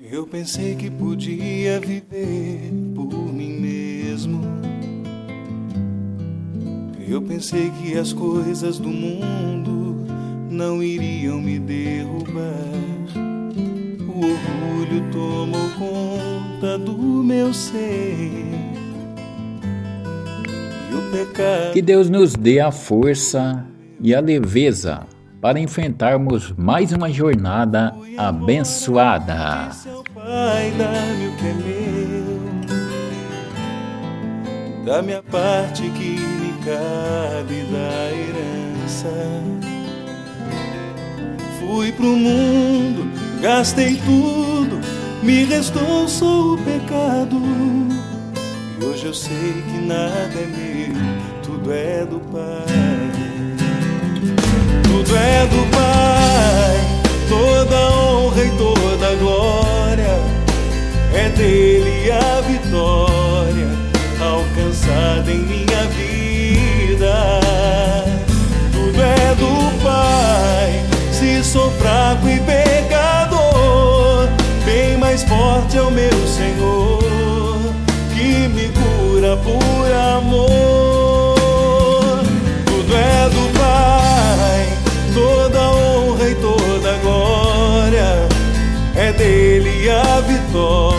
Eu pensei que podia viver por mim mesmo. Eu pensei que as coisas do mundo não iriam me derrubar. O orgulho tomou conta do meu ser. E o pecado. Que Deus nos dê a força e a leveza para enfrentarmos mais uma jornada abençoada. Pai, dá-me o que é meu, da minha parte que me cabe da herança. Fui pro mundo, gastei tudo, me restou só o pecado. E hoje eu sei que nada é meu, tudo é do Pai do Pai, toda honra e toda glória é dele a vitória alcançada em minha vida. Tudo é do Pai, se sou fraco e pecador, bem mais forte é o meu Senhor que me cura por. Dele a vitória.